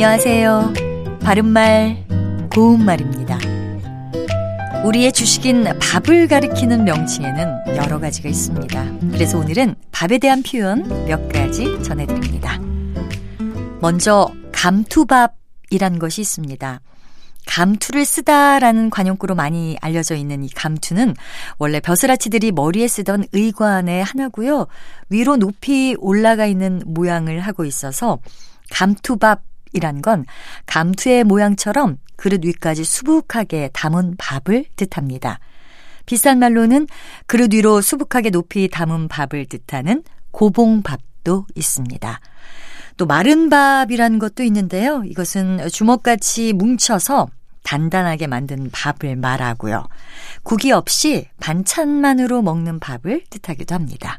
안녕하세요. 바른말, 고운말입니다. 우리의 주식인 밥을 가리키는 명칭에는 여러 가지가 있습니다. 그래서 오늘은 밥에 대한 표현 몇 가지 전해드립니다. 먼저, 감투밥이란 것이 있습니다. 감투를 쓰다라는 관용구로 많이 알려져 있는 이 감투는 원래 벼슬아치들이 머리에 쓰던 의관의 하나고요. 위로 높이 올라가 있는 모양을 하고 있어서 감투밥 이란 건 감투의 모양처럼 그릇 위까지 수북하게 담은 밥을 뜻합니다. 비싼 말로는 그릇 위로 수북하게 높이 담은 밥을 뜻하는 고봉밥도 있습니다. 또 마른 밥이라는 것도 있는데요. 이것은 주먹같이 뭉쳐서 단단하게 만든 밥을 말하고요. 국이 없이 반찬만으로 먹는 밥을 뜻하기도 합니다.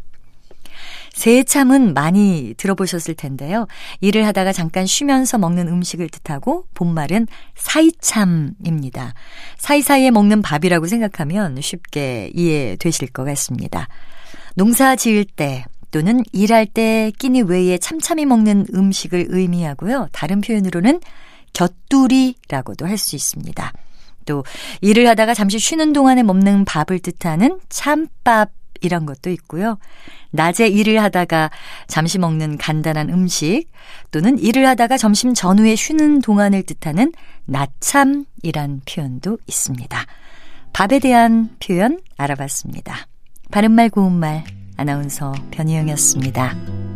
새참은 많이 들어보셨을 텐데요. 일을 하다가 잠깐 쉬면서 먹는 음식을 뜻하고 본말은 사이참입니다. 사이사이에 먹는 밥이라고 생각하면 쉽게 이해되실 것 같습니다. 농사 지을 때 또는 일할 때 끼니 외에 참참히 먹는 음식을 의미하고요. 다른 표현으로는 곁두리라고도 할 수 있습니다. 또 일을 하다가 잠시 쉬는 동안에 먹는 밥을 뜻하는 참밥 이런 것도 있고요. 낮에 일을 하다가 잠시 먹는 간단한 음식 또는 일을 하다가 점심 전후에 쉬는 동안을 뜻하는 낮참이란 표현도 있습니다. 밥에 대한 표현 알아봤습니다. 바른말 고운말 아나운서 변희영이었습니다.